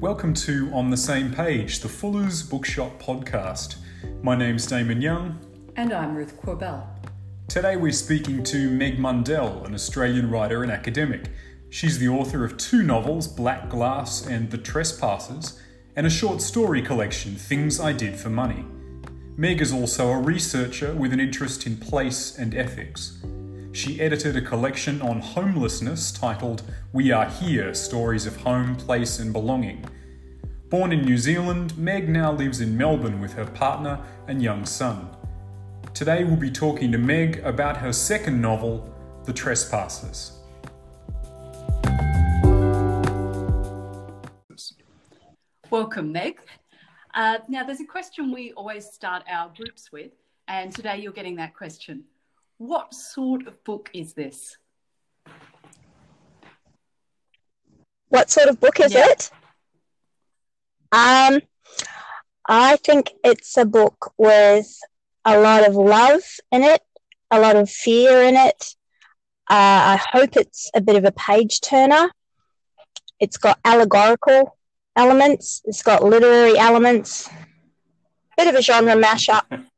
Welcome to On the Same Page, the Fuller's Bookshop podcast. My name's Damon Young. And I'm Ruth Corbell. Today we're speaking to Meg Mundell, an Australian writer and academic. She's the author of two novels, Black Glass and The Trespassers, and a short story collection, Things I Did for Money. Meg is also a researcher with an interest in place and ethics. She edited a collection on homelessness titled We Are Here Stories of Home, Place and Belonging. Born in New Zealand, Meg now lives in Melbourne with her partner and young son. Today we'll be talking to Meg about her second novel, The Trespassers. Welcome, Meg. Uh, now, there's a question we always start our groups with, and today you're getting that question. What sort of book is this? What sort of book is yeah. it? Um, I think it's a book with a lot of love in it, a lot of fear in it. Uh, I hope it's a bit of a page turner. It's got allegorical elements, it's got literary elements, bit of a genre mashup.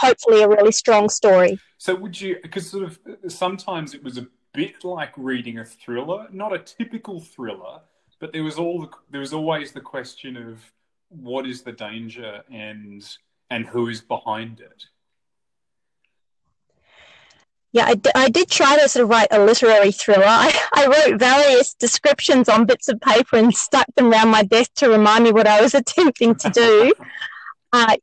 Hopefully, a really strong story. So would you? Because sort of sometimes it was a bit like reading a thriller, not a typical thriller, but there was all the, there was always the question of what is the danger and and who is behind it. Yeah, I, d- I did try to sort of write a literary thriller. I, I wrote various descriptions on bits of paper and stuck them around my desk to remind me what I was attempting to do. uh,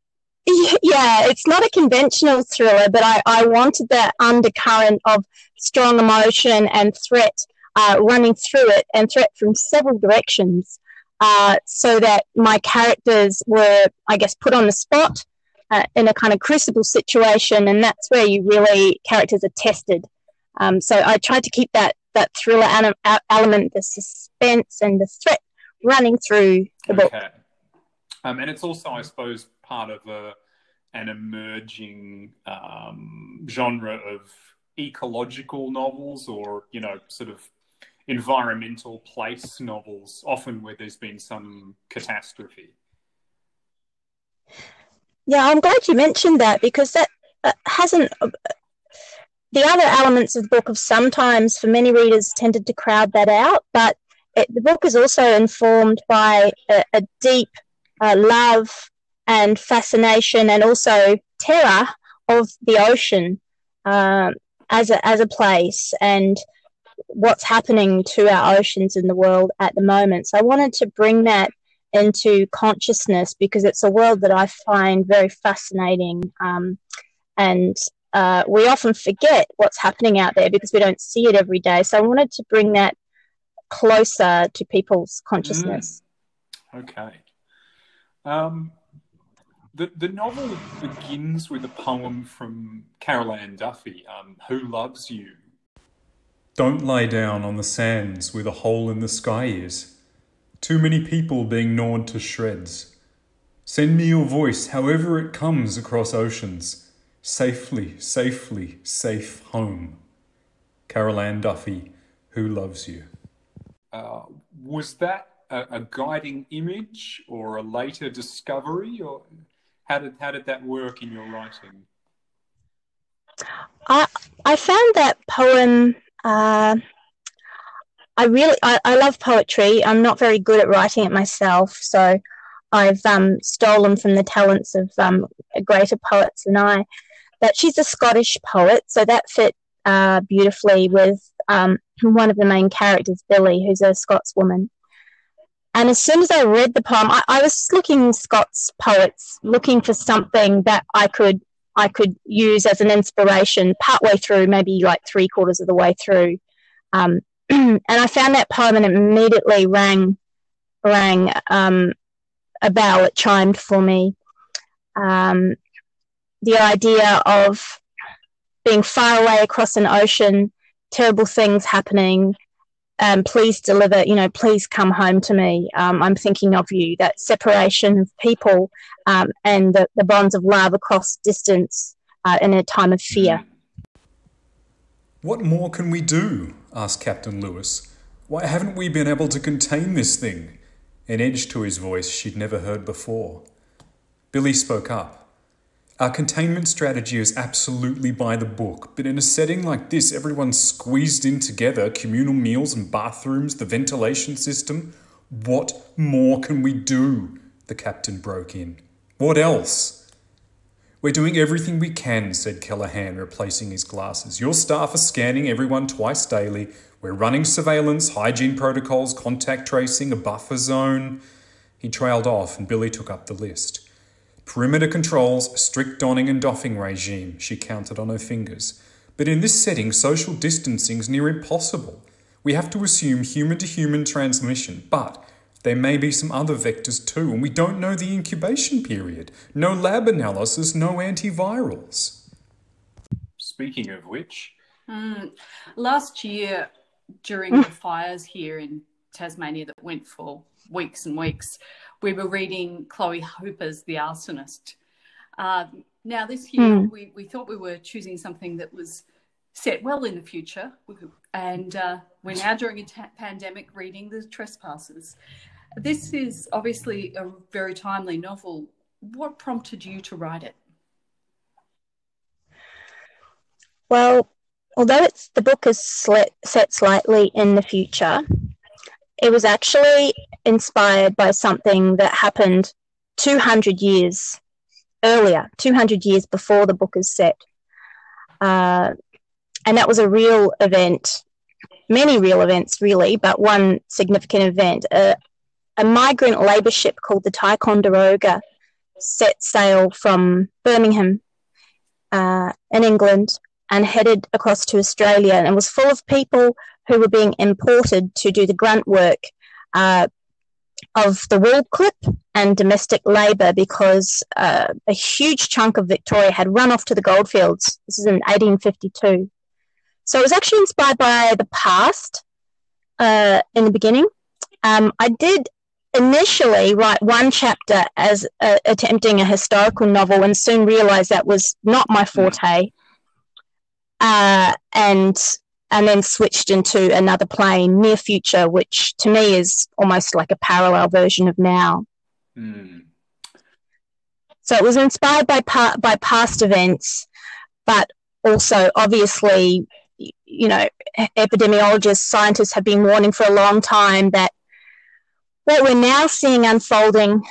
yeah, it's not a conventional thriller, but I, I wanted that undercurrent of strong emotion and threat uh, running through it and threat from several directions uh, so that my characters were, I guess, put on the spot uh, in a kind of crucible situation. And that's where you really, characters are tested. Um, so I tried to keep that, that thriller element, the suspense and the threat running through the okay. book. Um, and it's also, I suppose, part of a, an emerging um, genre of ecological novels or, you know, sort of environmental place novels, often where there's been some catastrophe. Yeah, I'm glad you mentioned that because that uh, hasn't. Uh, the other elements of the book have sometimes, for many readers, tended to crowd that out, but it, the book is also informed by a, a deep uh, love and fascination and also terror of the ocean um, as a as a place and what's happening to our oceans in the world at the moment. So I wanted to bring that into consciousness because it's a world that I find very fascinating, um, and uh, we often forget what's happening out there because we don't see it every day. So I wanted to bring that closer to people's consciousness. Mm. Okay. Um, the, the novel begins with a poem from Carol Ann Duffy, um, Who Loves You? Don't lie down on the sands where the hole in the sky is. Too many people being gnawed to shreds. Send me your voice, however it comes across oceans. Safely, safely, safe home. Carol Ann Duffy, Who Loves You? Uh, was that a, a guiding image or a later discovery, or how did how did that work in your writing? I I found that poem. Uh, I really I, I love poetry. I'm not very good at writing it myself, so I've um, stolen from the talents of um, greater poets than I. But she's a Scottish poet, so that fit uh, beautifully with um, one of the main characters, Billy, who's a Scotswoman. And as soon as I read the poem, I, I was looking Scots poets, looking for something that I could I could use as an inspiration partway through, maybe like three quarters of the way through. Um, and I found that poem and it immediately rang rang um, a bell. It chimed for me. Um, the idea of being far away across an ocean, terrible things happening, um, please deliver, you know, please come home to me. Um, I'm thinking of you. That separation of people um, and the, the, bonds of love across distance uh, in a time of fear. What more can we do? asked Captain Lewis. Why haven't we been able to contain this thing? an edge to his voice she'd never heard before. Billy spoke up. Our containment strategy is absolutely by the book, but in a setting like this, everyone's squeezed in together communal meals and bathrooms, the ventilation system. What more can we do? The captain broke in. What else? We're doing everything we can, said Kellahan, replacing his glasses. Your staff are scanning everyone twice daily. We're running surveillance, hygiene protocols, contact tracing, a buffer zone. He trailed off, and Billy took up the list. Perimeter controls, strict donning and doffing regime, she counted on her fingers. But in this setting, social distancing is near impossible. We have to assume human to human transmission, but there may be some other vectors too, and we don't know the incubation period. No lab analysis, no antivirals. Speaking of which, mm, last year during the fires here in Tasmania that went for weeks and weeks, we were reading Chloe Hooper's The Arsonist. Uh, now, this year, mm. we, we thought we were choosing something that was set well in the future, and uh, we're now during a ta- pandemic reading The Trespassers. This is obviously a very timely novel. What prompted you to write it? Well, although it's the book is set slightly in the future, it was actually inspired by something that happened 200 years earlier, 200 years before the book is set. Uh, and that was a real event, many real events, really, but one significant event. A migrant labour ship called the Ticonderoga set sail from Birmingham uh, in England and headed across to Australia and was full of people who were being imported to do the grunt work uh, of the wool clip and domestic labour because uh, a huge chunk of Victoria had run off to the goldfields. This is in 1852. So it was actually inspired by the past uh, in the beginning. Um, I did initially write one chapter as uh, attempting a historical novel and soon realized that was not my forte. Uh, and and then switched into another plane, near future, which to me is almost like a parallel version of now. Mm. So it was inspired by pa- by past events, but also obviously, you know, epidemiologists, scientists have been warning for a long time that what we're now seeing unfolding,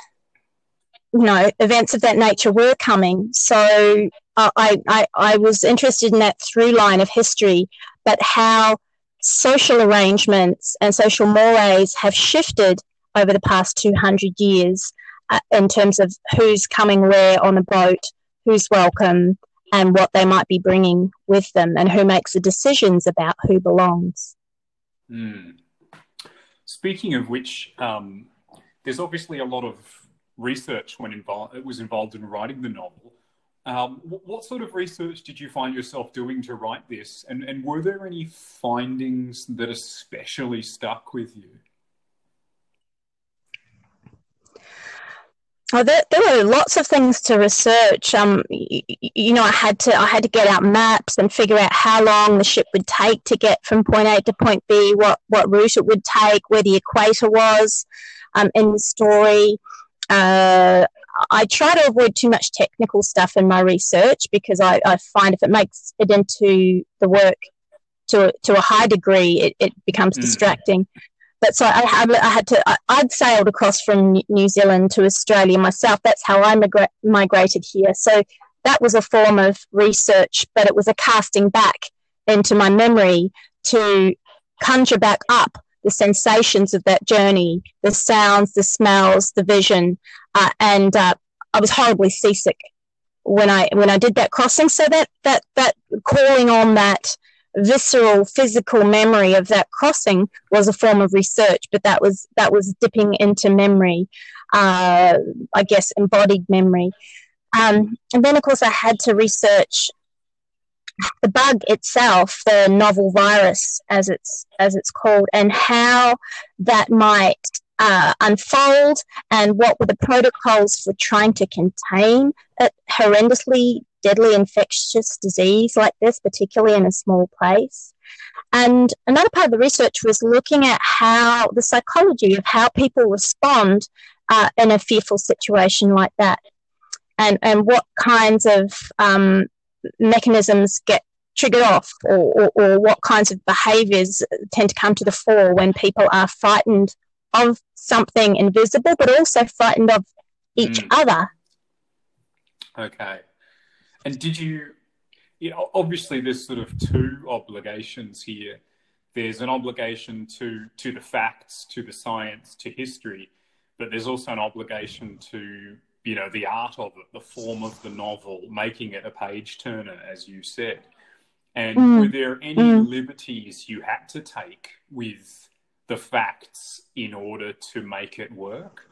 you know, events of that nature were coming. So I, I, I was interested in that through line of history but how social arrangements and social mores have shifted over the past 200 years uh, in terms of who's coming where on a boat, who's welcome, and what they might be bringing with them, and who makes the decisions about who belongs. Mm. Speaking of which, um, there's obviously a lot of research when involved, was involved in writing the novel. Um, what sort of research did you find yourself doing to write this? And, and were there any findings that especially stuck with you? Oh, there, there were lots of things to research. Um, you, you, know, I had to I had to get out maps and figure out how long the ship would take to get from point A to point B, what what route it would take, where the equator was um, in the story. Uh, I try to avoid too much technical stuff in my research because I, I find if it makes it into the work to a, to a high degree, it, it becomes mm. distracting. But so I, I, I had to, I, would sailed across from New Zealand to Australia myself. That's how I migra- migrated here. So that was a form of research, but it was a casting back into my memory to conjure back up the sensations of that journey, the sounds, the smells, the vision, uh, and uh, I was horribly seasick when I when I did that crossing. So that that that calling on that visceral physical memory of that crossing was a form of research, but that was that was dipping into memory, uh, I guess embodied memory. Um, and then, of course, I had to research the bug itself, the novel virus, as it's as it's called, and how that might uh, unfold and what were the protocols for trying to contain a horrendously deadly infectious disease like this, particularly in a small place. And another part of the research was looking at how the psychology of how people respond uh, in a fearful situation like that, and and what kinds of um, mechanisms get triggered off, or, or, or what kinds of behaviours tend to come to the fore when people are frightened of something invisible, but also frightened of each mm. other. Okay. And did you you know, obviously there's sort of two obligations here. There's an obligation to to the facts, to the science, to history, but there's also an obligation to you know the art of it, the form of the novel, making it a page turner, as you said. And mm. were there any mm. liberties you had to take with the facts in order to make it work?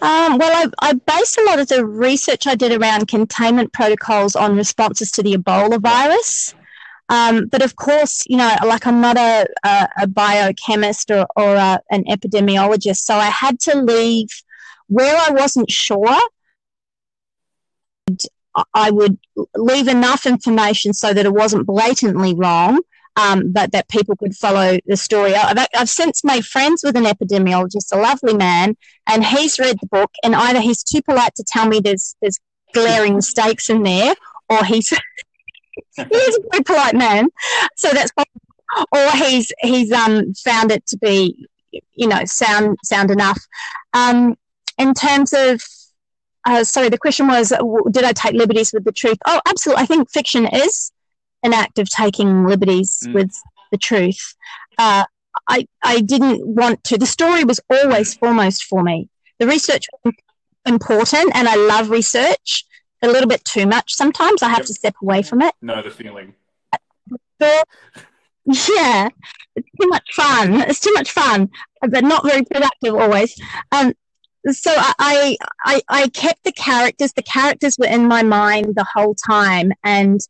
Um, well, I, I, based a lot of the research I did around containment protocols on responses to the Ebola virus. Um, but of course, you know, like I'm not a, a, a biochemist or, or a, an epidemiologist, so I had to leave where I wasn't sure. I would leave enough information so that it wasn't blatantly wrong, um, but that people could follow the story. I've, I've since made friends with an epidemiologist, a lovely man, and he's read the book, and either he's too polite to tell me there's there's glaring mistakes in there, or he's he's a very polite man, so that's or he's he's um found it to be you know sound sound enough. Um, in terms of uh, sorry, the question was, did I take liberties with the truth? Oh, absolutely. I think fiction is an act of taking liberties mm. with the truth. Uh, I, I didn't want to. The story was always foremost for me. The research was important, and I love research a little bit too much sometimes. I have yep. to step away from it. Know the feeling. yeah, it's too much fun. It's too much fun, but not very productive always. Um, so I, I, I kept the characters. The characters were in my mind the whole time, and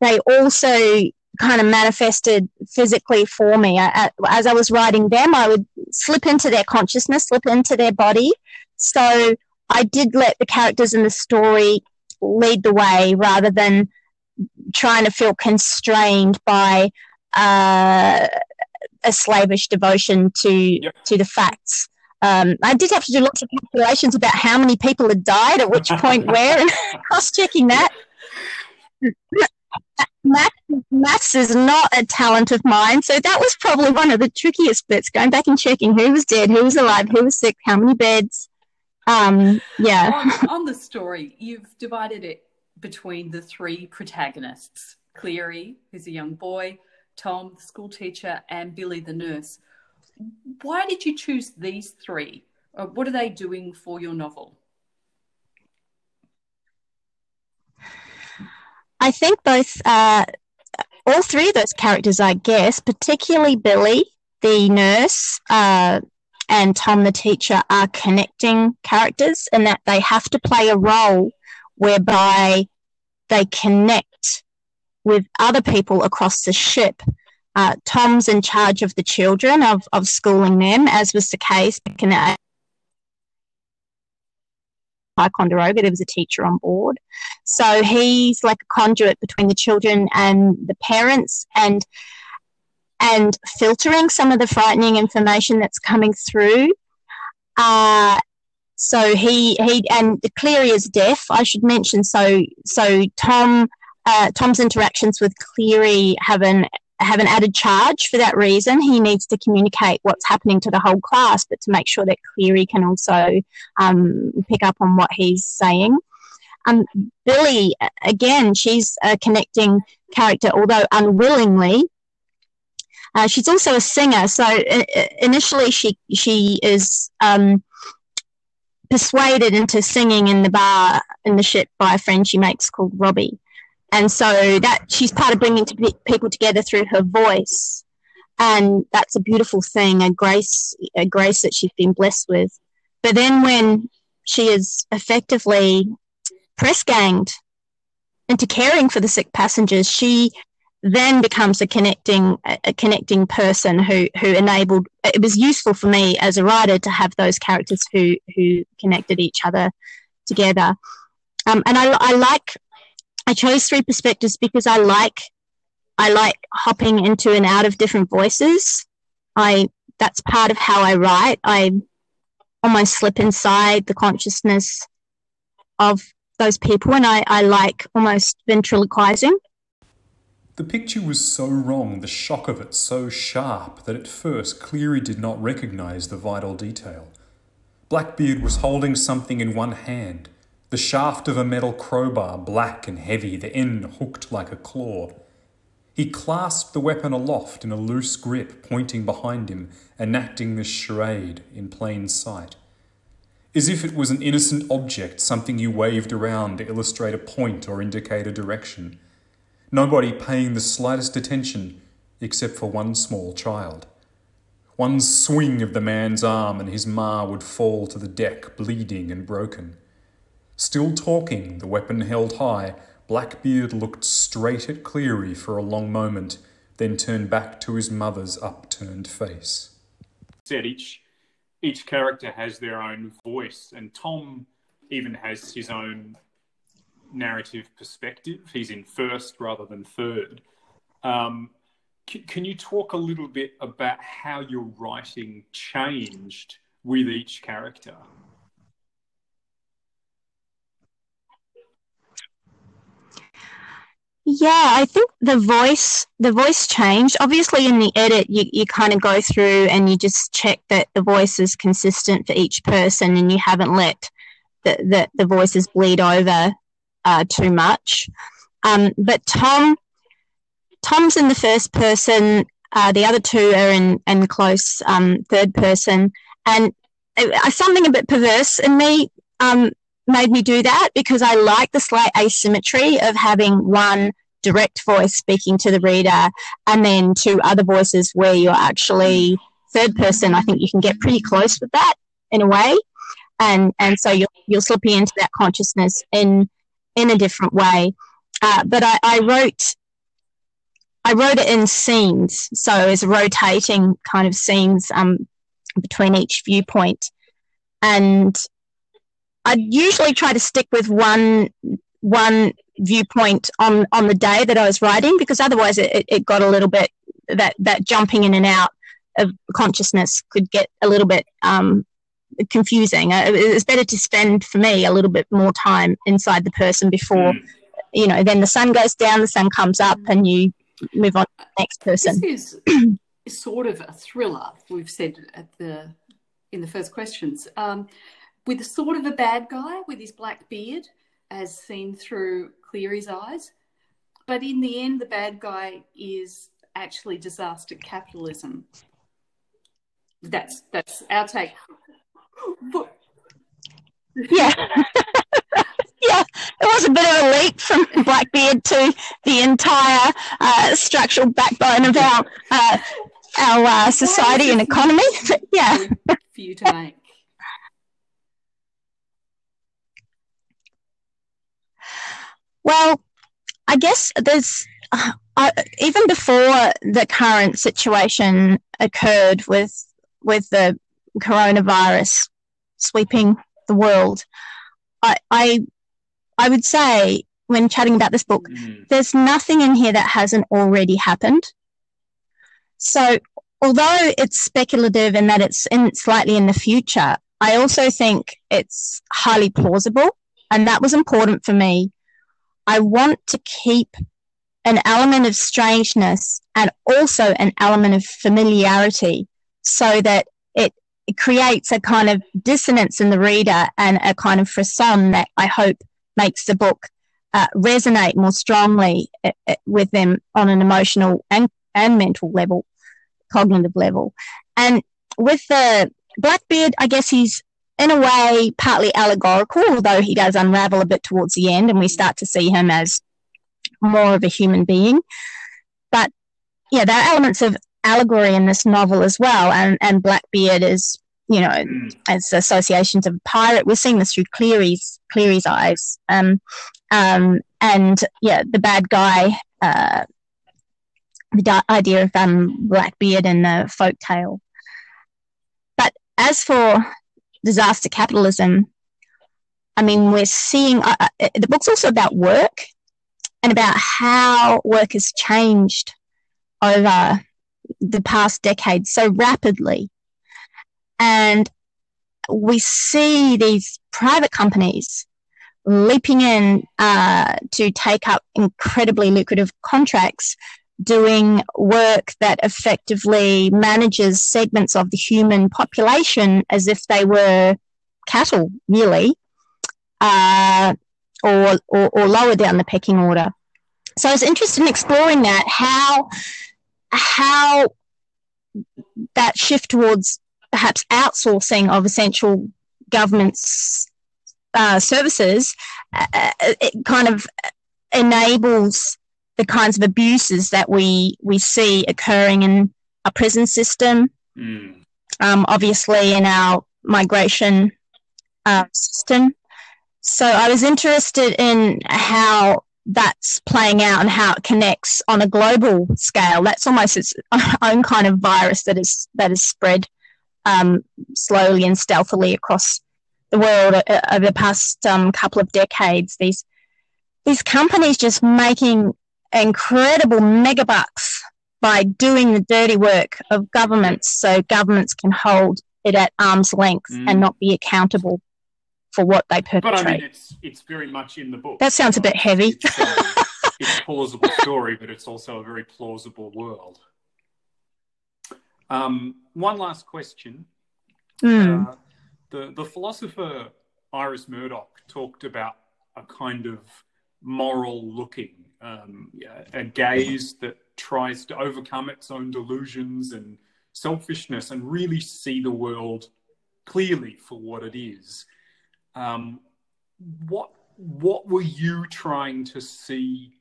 they also kind of manifested physically for me. I, as I was writing them, I would slip into their consciousness, slip into their body. So I did let the characters in the story lead the way rather than trying to feel constrained by uh, a slavish devotion to yep. to the facts. Um, I did have to do lots of calculations about how many people had died at which point where and cross checking that math, maths is not a talent of mine, so that was probably one of the trickiest bits. Going back and checking who was dead, who was alive, who was sick, how many beds. Um, yeah. on, on the story, you've divided it between the three protagonists: Cleary, who's a young boy, Tom, the school teacher, and Billy, the nurse. Why did you choose these three? What are they doing for your novel? I think both, uh, all three of those characters, I guess, particularly Billy, the nurse, uh, and Tom, the teacher, are connecting characters in that they have to play a role whereby they connect with other people across the ship. Uh, Tom's in charge of the children, of, of schooling them, as was the case back in the Ticonderoga. There was a teacher on board. So he's like a conduit between the children and the parents and and filtering some of the frightening information that's coming through. Uh, so he he and Cleary is deaf. I should mention. So so Tom uh, Tom's interactions with Cleary have an have an added charge for that reason. He needs to communicate what's happening to the whole class, but to make sure that Cleary can also um, pick up on what he's saying. Um, Billy, again, she's a connecting character, although unwillingly. Uh, she's also a singer, so uh, initially she she is um, persuaded into singing in the bar in the ship by a friend she makes called Robbie and so that she's part of bringing to people together through her voice. And that's a beautiful thing a grace a grace that she's been blessed with. But then when she is effectively press ganged into caring for the sick passengers she then becomes a connecting a connecting person who who enabled it was useful for me as a writer to have those characters who who connected each other together. Um, and I, I like I chose three perspectives because I like I like hopping into and out of different voices. I that's part of how I write. I almost slip inside the consciousness of those people and I, I like almost ventriloquizing. The picture was so wrong, the shock of it so sharp, that at first Cleary did not recognize the vital detail. Blackbeard was holding something in one hand, the shaft of a metal crowbar, black and heavy, the end hooked like a claw. He clasped the weapon aloft in a loose grip, pointing behind him, enacting the charade in plain sight. As if it was an innocent object, something you waved around to illustrate a point or indicate a direction. Nobody paying the slightest attention except for one small child. One swing of the man's arm and his ma would fall to the deck, bleeding and broken. Still talking, the weapon held high, Blackbeard looked straight at Cleary for a long moment, then turned back to his mother's upturned face. Said each each character has their own voice, and Tom even has his own narrative perspective. He's in first rather than third. Um, c- can you talk a little bit about how your writing changed with each character? Yeah, I think the voice the voice changed. Obviously, in the edit, you, you kind of go through and you just check that the voice is consistent for each person, and you haven't let the the, the voices bleed over uh, too much. Um, but Tom Tom's in the first person. Uh, the other two are in in close um, third person, and uh, something a bit perverse in me um, made me do that because I like the slight asymmetry of having one direct voice speaking to the reader and then two other voices where you're actually third person. I think you can get pretty close with that in a way. And, and so you'll, you'll slip into that consciousness in, in a different way. Uh, but I, I wrote I wrote it in scenes, so as rotating kind of scenes um, between each viewpoint, and I usually try to stick with one one viewpoint on on the day that I was writing because otherwise it, it got a little bit that that jumping in and out of consciousness could get a little bit um, confusing. Uh, it's better to spend for me a little bit more time inside the person before mm. you know. Then the sun goes down, the sun comes up, and you move on to the next person. This is sort of a thriller. We've said at the in the first questions. Um, with sort of a bad guy with his black beard, as seen through Cleary's eyes. But in the end, the bad guy is actually disaster capitalism. That's that's our take. But... Yeah. yeah, it was a bit of a leap from Blackbeard to the entire uh, structural backbone of our uh, our uh, society and economy. But yeah, for you to make. Well, I guess there's uh, even before the current situation occurred with with the coronavirus sweeping the world. I I, I would say when chatting about this book, mm. there's nothing in here that hasn't already happened. So although it's speculative and that it's in slightly in the future, I also think it's highly plausible. And that was important for me I want to keep an element of strangeness and also an element of familiarity so that it, it creates a kind of dissonance in the reader and a kind of frisson that I hope makes the book uh, resonate more strongly uh, uh, with them on an emotional and, and mental level, cognitive level. And with the Blackbeard, I guess he's in a way, partly allegorical, although he does unravel a bit towards the end and we start to see him as more of a human being. But yeah, there are elements of allegory in this novel as well. And, and Blackbeard is, you know, as associations of a pirate. We're seeing this through Cleary's, Cleary's eyes. Um, um, and yeah, the bad guy, uh, the idea of um, Blackbeard and the folk tale. But as for disaster capitalism, I mean, we're seeing uh, uh, the book's also about work, and about how work has changed over the past decade so rapidly. And we see these private companies leaping in uh, to take up incredibly lucrative contracts doing work that effectively manages segments of the human population as if they were cattle, really, uh, or, or, or lower down the pecking order. So I was interested in exploring that how how that shift towards perhaps outsourcing of essential government's uh, services uh, it kind of enables the kinds of abuses that we we see occurring in our prison system, mm. um, obviously in our migration uh, system. So I was interested in how that's playing out and how it connects on a global scale. That's almost its own kind of virus that is that is spread um, slowly and stealthily across the world uh, over the past um, couple of decades. These these companies just making incredible megabucks by doing the dirty work of governments so governments can hold it at arm's length mm. and not be accountable for what they perpetrate. But I mean, it's, it's very much in the book. That sounds a bit heavy. It's, um, it's a plausible story, but it's also a very plausible world. Um, one last question. Mm. Uh, the, the philosopher Iris Murdoch talked about a kind of moral looking um, a gaze that tries to overcome its own delusions and selfishness and really see the world clearly for what it is. Um, what what were you trying to see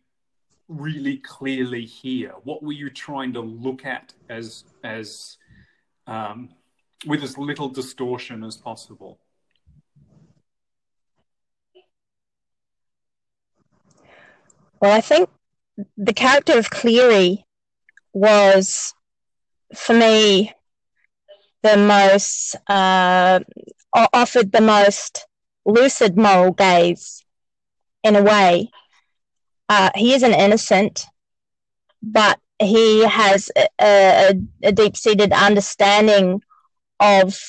really clearly here? What were you trying to look at as as um, with as little distortion as possible? Well, I think the character of Cleary was, for me, the most, uh, offered the most lucid moral gaze in a way. Uh, he is an innocent, but he has a, a, a deep seated understanding of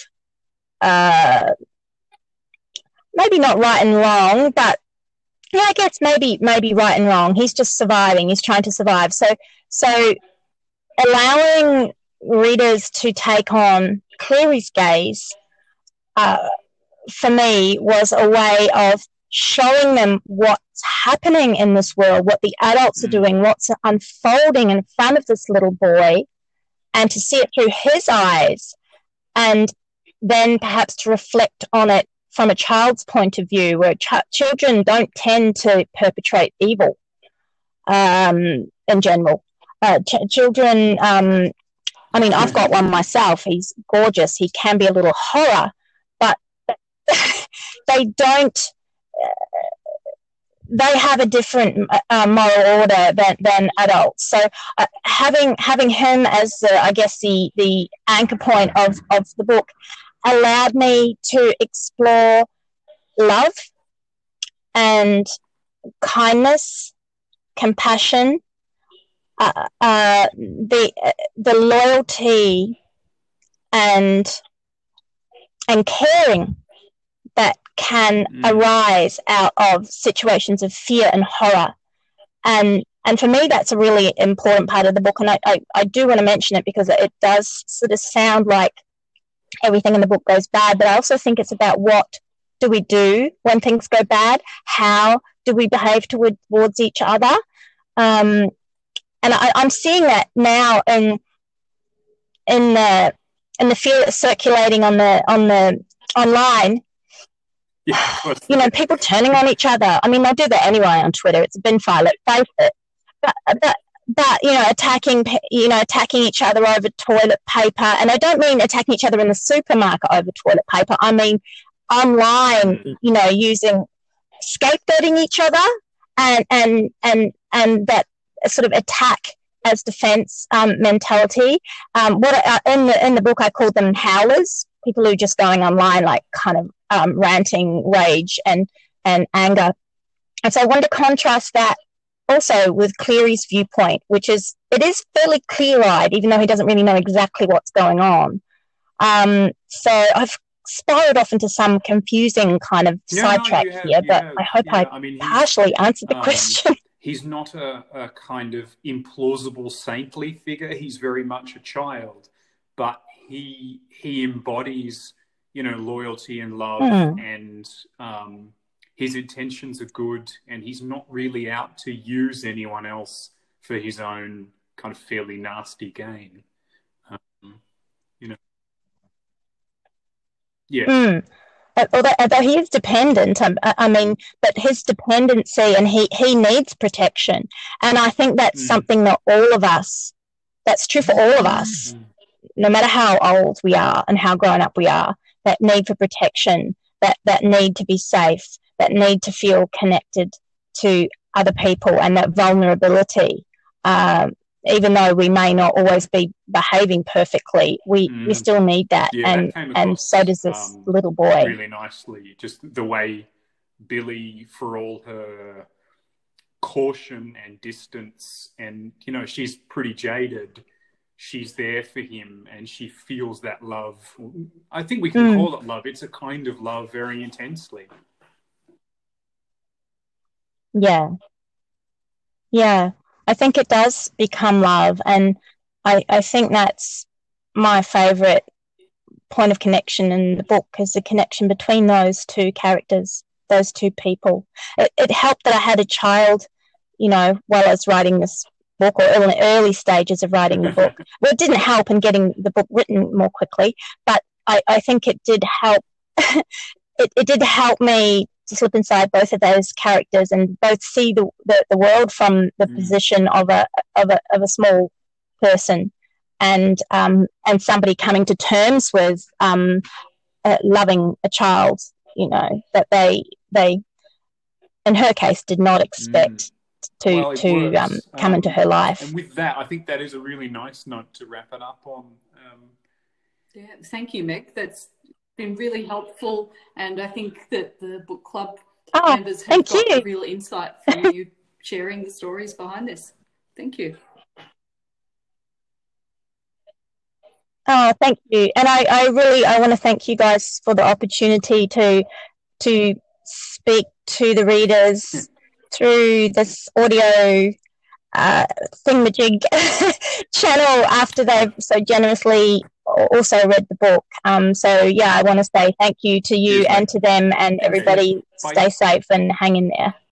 uh, maybe not right and wrong, but yeah, I guess maybe maybe right and wrong. He's just surviving. He's trying to survive. So so allowing readers to take on Cleary's gaze uh, for me was a way of showing them what's happening in this world, what the adults are mm. doing, what's unfolding in front of this little boy, and to see it through his eyes, and then perhaps to reflect on it from a child's point of view, where ch- children don't tend to perpetrate evil um, in general. Uh, ch- children, um, I mean, I've got one myself. He's gorgeous. He can be a little horror, but they don't. Uh, they have a different uh, moral order than, than adults. So uh, having having him as the, I guess the the anchor point of, of the book allowed me to explore love and kindness, compassion, uh, uh, the the loyalty and and caring that can mm. arise out of situations of fear and horror, and and for me that's a really important part of the book, and I, I, I do want to mention it because it does sort of sound like everything in the book goes bad, but I also think it's about what do we do when things go bad? How do we behave towards each other? Um, and I, am seeing that now in in the in the fear that's circulating on the on the online. Yeah, you know, people turning on each other. I mean, they do that anyway on Twitter. It's been filet, face it. But, but but you know attacking you know attacking each other over toilet paper. And i don't mean attacking each other in the supermarket over toilet paper. I mean online you know using scapegoating each other and and and and that sort of attack as defense um, mentality. Um, what uh, in the in the book i called them howlers people who are just going online like kind of um, ranting rage and and anger. And so i wanted to contrast that also with Cleary's viewpoint, which is it is fairly clear-eyed, even though he doesn't really know exactly what's going on. Um, so I've spiraled off into some confusing kind of Yeah, sidetrack no, have- here, but have- I hope yeah, I I mean, partially answered the um, question. he's not a, a kind of implausible saintly figure. He's very much a child, but he he embodies you know loyalty and love, Mm. and um, his intentions are good, and he's not really out to use anyone else for his own kind of fairly nasty gain. Um, you know, yeah, Mm. Although, although he is dependent, um, I, I mean, but his dependency and he, he needs protection. And I think that's Mm. something that all of us, that's true for all of us, Mm. no matter how old we are and how grown up we are, that need for protection, that, that need to be safe, that need to feel connected to other people and that vulnerability. Um, even though we may not always be behaving perfectly, we, we Mm. still need that. Yeah, that and, came and so does this um, little boy. really nicely. Just the way Billy, for all her caution and distance, and you know, she's pretty jaded. She's there for him, and she feels that love. I think we can Mm. call it love. It's a kind of love, very intensely. Yeah. Yeah. I think it does become love. And I, I think that's my favorite point of connection in the book is the connection between those two characters, those two people. It, it helped that I had a child, you know, while I was writing this book or in the early stages of writing the book. Well, it didn't help in getting the book written more quickly, but I, I think it did help. it, it did help me to slip inside both of those characters and both see the, the, the world from the Mm. position of a of a of a small person. And um and somebody coming to terms with um uh, loving a child you know that they they in her case did not expect to Well, to um, come into Um, her life. And with that, I think that is a really nice note to wrap it up on. Um, Yeah, thank you, Meg. That's been really helpful, and I think that the book club oh members have got you. real insight from you sharing the stories behind this. Thank you. Oh, thank you. And I, I really I want to thank you guys for the opportunity to to speak to the readers through this audio uh, thingamajig channel after they've so generously also read the book. Um, so yeah, I want to say thank you to you and to them and everybody. Stay safe and hang in there.